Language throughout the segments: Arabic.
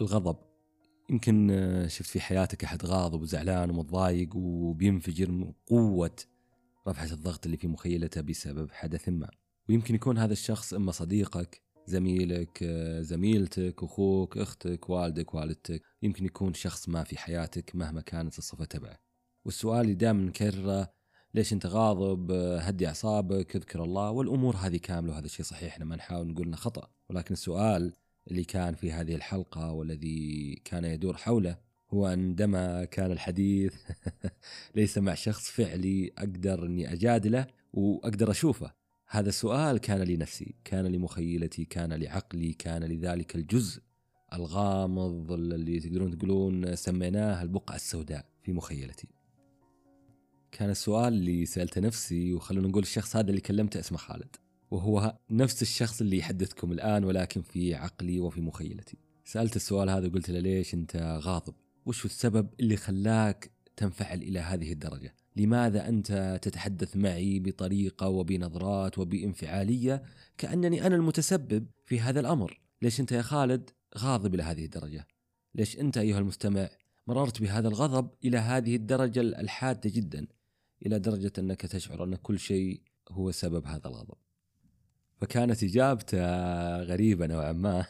الغضب. يمكن آه، شفت في حياتك أحد غاضب وزعلان ومتضايق وبينفجر من قوة رفعة الضغط اللي في مخيلته بسبب حدث ما. ويمكن يكون هذا الشخص إما صديقك زميلك آه، زميلتك أخوك أختك والدك والدتك. يمكن يكون شخص ما في حياتك مهما كانت الصفة تبعه. والسؤال اللي دائما نكرره ليش أنت غاضب؟ آه، هدي أعصابك أذكر الله. والأمور هذه كاملة وهذا الشيء صحيح إحنا ما نحاول نقول إنه خطأ. ولكن السؤال اللي كان في هذه الحلقة والذي كان يدور حوله هو عندما كان الحديث ليس مع شخص فعلي أقدر أني أجادله وأقدر أشوفه. هذا السؤال كان لنفسي كان لمخيلتي كان لعقلي كان لذلك الجزء الغامض اللي تقدرون تقولون سميناه البقعة السوداء في مخيلتي. كان السؤال اللي سألته نفسي وخلونا نقول الشخص هذا اللي كلمته اسمه خالد. وهو نفس الشخص اللي يحدثكم الآن ولكن في عقلي وفي مخيلتي. سألت السؤال هذا وقلت له ليش أنت غاضب؟ وش السبب اللي خلاك تنفعل إلى هذه الدرجة؟ لماذا أنت تتحدث معي بطريقة وبنظرات وبانفعالية كأنني أنا المتسبب في هذا الأمر؟ ليش أنت يا خالد غاضب إلى هذه الدرجة؟ ليش أنت أيها المستمع مررت بهذا الغضب إلى هذه الدرجة الحادة جدا؟ إلى درجة أنك تشعر أن كل شيء هو سبب هذا الغضب. فكانت إجابته غريبة نوعا ما.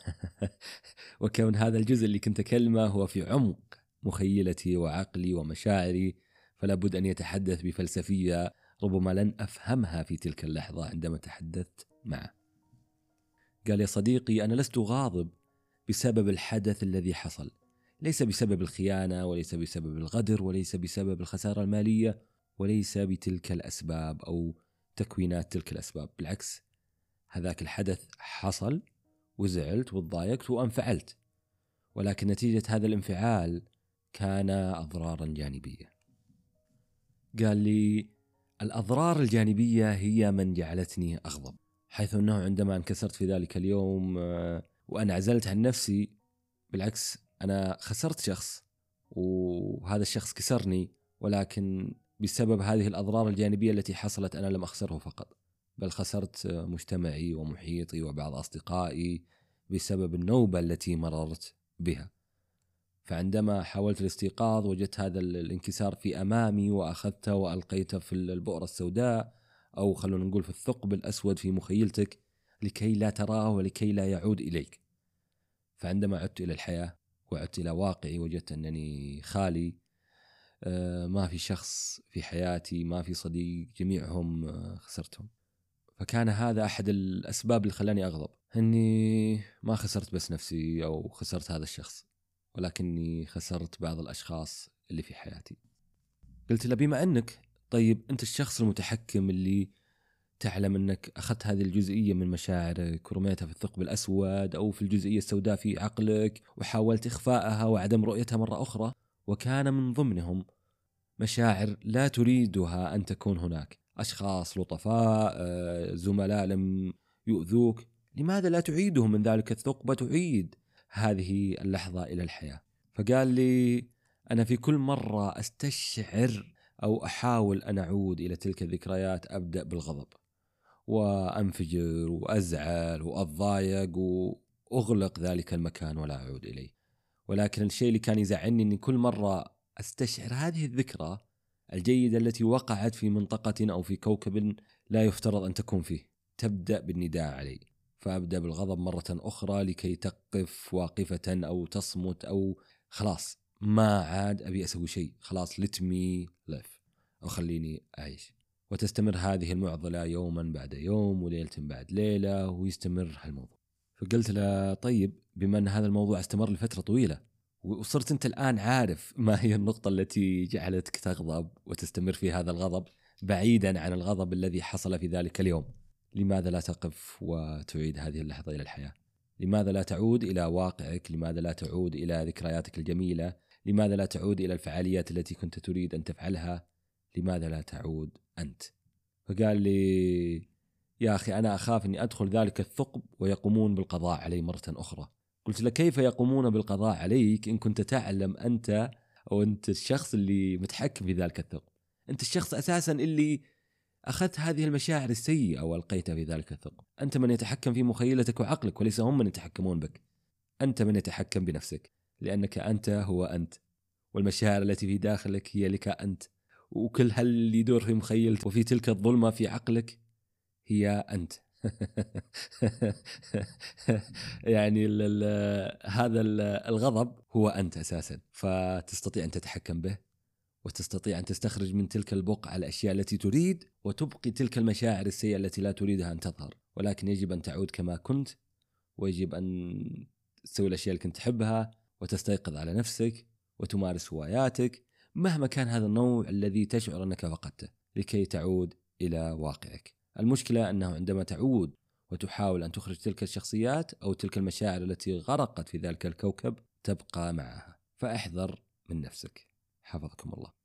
وكون هذا الجزء اللي كنت أكلمه هو في عمق مخيلتي وعقلي ومشاعري فلا بد أن يتحدث بفلسفية ربما لن أفهمها في تلك اللحظة عندما تحدثت معه. قال يا صديقي أنا لست غاضب بسبب الحدث الذي حصل. ليس بسبب الخيانة وليس بسبب الغدر وليس بسبب الخسارة المالية وليس بتلك الأسباب أو تكوينات تلك الأسباب. بالعكس هذاك الحدث حصل وزعلت وتضايقت وانفعلت ولكن نتيجة هذا الانفعال كان أضرارا جانبية. قال لي الأضرار الجانبية هي من جعلتني أغضب حيث أنه عندما انكسرت في ذلك اليوم آه، وأنا عزلت عن نفسي بالعكس أنا خسرت شخص وهذا الشخص كسرني ولكن بسبب هذه الأضرار الجانبية التي حصلت أنا لم أخسره فقط. بل خسرت مجتمعي ومحيطي وبعض أصدقائي بسبب النوبة التي مررت بها. فعندما حاولت الاستيقاظ وجدت هذا الانكسار في أمامي وأخذته وألقيته في البؤرة السوداء أو خلونا نقول في الثقب الأسود في مخيلتك لكي لا تراه ولكي لا يعود إليك. فعندما عدت إلى الحياة وعدت إلى واقعي وجدت أنني خالي آه، ما في شخص في حياتي ما في صديق جميعهم آه، خسرتهم. فكان هذا أحد الأسباب اللي خلاني أغضب. أني ما خسرت بس نفسي أو خسرت هذا الشخص ولكني خسرت بعض الأشخاص اللي في حياتي. قلت له بما أنك طيب أنت الشخص المتحكم اللي تعلم أنك أخذت هذه الجزئية من مشاعرك ورميتها في الثقب الأسود أو في الجزئية السوداء في عقلك وحاولت إخفائها وعدم رؤيتها مرة أخرى وكان من ضمنهم مشاعر لا تريدها أن تكون هناك. أشخاص لطفاء آه، زملاء لم يؤذوك. لماذا لا تعيدهم من ذلك الثقب؟ وتعيد هذه اللحظة إلى الحياة. فقال لي أنا في كل مرة أستشعر أو أحاول أن أعود إلى تلك الذكريات أبدأ بالغضب وأنفجر وأزعل وأتضايق وأغلق ذلك المكان ولا أعود إليه. ولكن الشيء اللي كان يزعلني إني كل مرة أستشعر هذه الذكرى الجيدة التي وقعت في منطقة أو في كوكب لا يفترض أن تكون فيه. تبدأ بالنداء علي. فأبدأ بالغضب مرة أخرى لكي تقف واقفة أو تصمت أو خلاص ما عاد أبي أسوي شيء. خلاص لتمي لف أو خليني أعيش. وتستمر هذه المعضلة يوما بعد يوم وليلة بعد ليلة ويستمر هالموضوع. فقلت له طيب بما أن هذا الموضوع استمر لفترة طويلة وصرت أنت الآن عارف ما هي النقطة التي جعلتك تغضب وتستمر في هذا الغضب بعيدا عن الغضب الذي حصل في ذلك اليوم. لماذا لا تقف وتعيد هذه اللحظة إلى الحياة؟ لماذا لا تعود إلى واقعك؟ لماذا لا تعود إلى ذكرياتك الجميلة؟ لماذا لا تعود إلى الفعاليات التي كنت تريد أن تفعلها؟ لماذا لا تعود أنت؟ فقال لي يا أخي أنا أخاف أني أدخل ذلك الثقب ويقومون بالقضاء علي مرة أخرى. قلت له كيف يقومون بالقضاء عليك إن كنت تعلم أنت أو أنت الشخص اللي متحكم في ذلك الثقب؟ أنت الشخص أساسا اللي أخذت هذه المشاعر السيئة وألقيتها في ذلك الثقب. أنت من يتحكم في مخيلتك وعقلك وليس هم من يتحكمون بك. أنت من يتحكم بنفسك لأنك أنت هو أنت والمشاعر التي في داخلك هي لك أنت. وكل هل يدور في مخيلتك وفي تلك الظلمة في عقلك هي أنت. يعني ال ال هذا الغضب هو أنت أساسا فتستطيع أن تتحكم به وتستطيع أن تستخرج من تلك البقعة الأشياء التي تريد وتبقي تلك المشاعر السيئة التي لا تريدها أن تظهر. ولكن يجب أن تعود كما كنت ويجب أن تسوي الأشياء اللي كنت تحبها وتستيقظ على نفسك وتمارس هواياتك مهما كان هذا النوع الذي تشعر أنك فقدته لكي تعود إلى واقعك. المشكلة أنه عندما تعود وتحاول أن تخرج تلك الشخصيات أو تلك المشاعر التي غرقت في ذلك الكوكب تبقى معها. فاحذر من نفسك. حفظكم الله.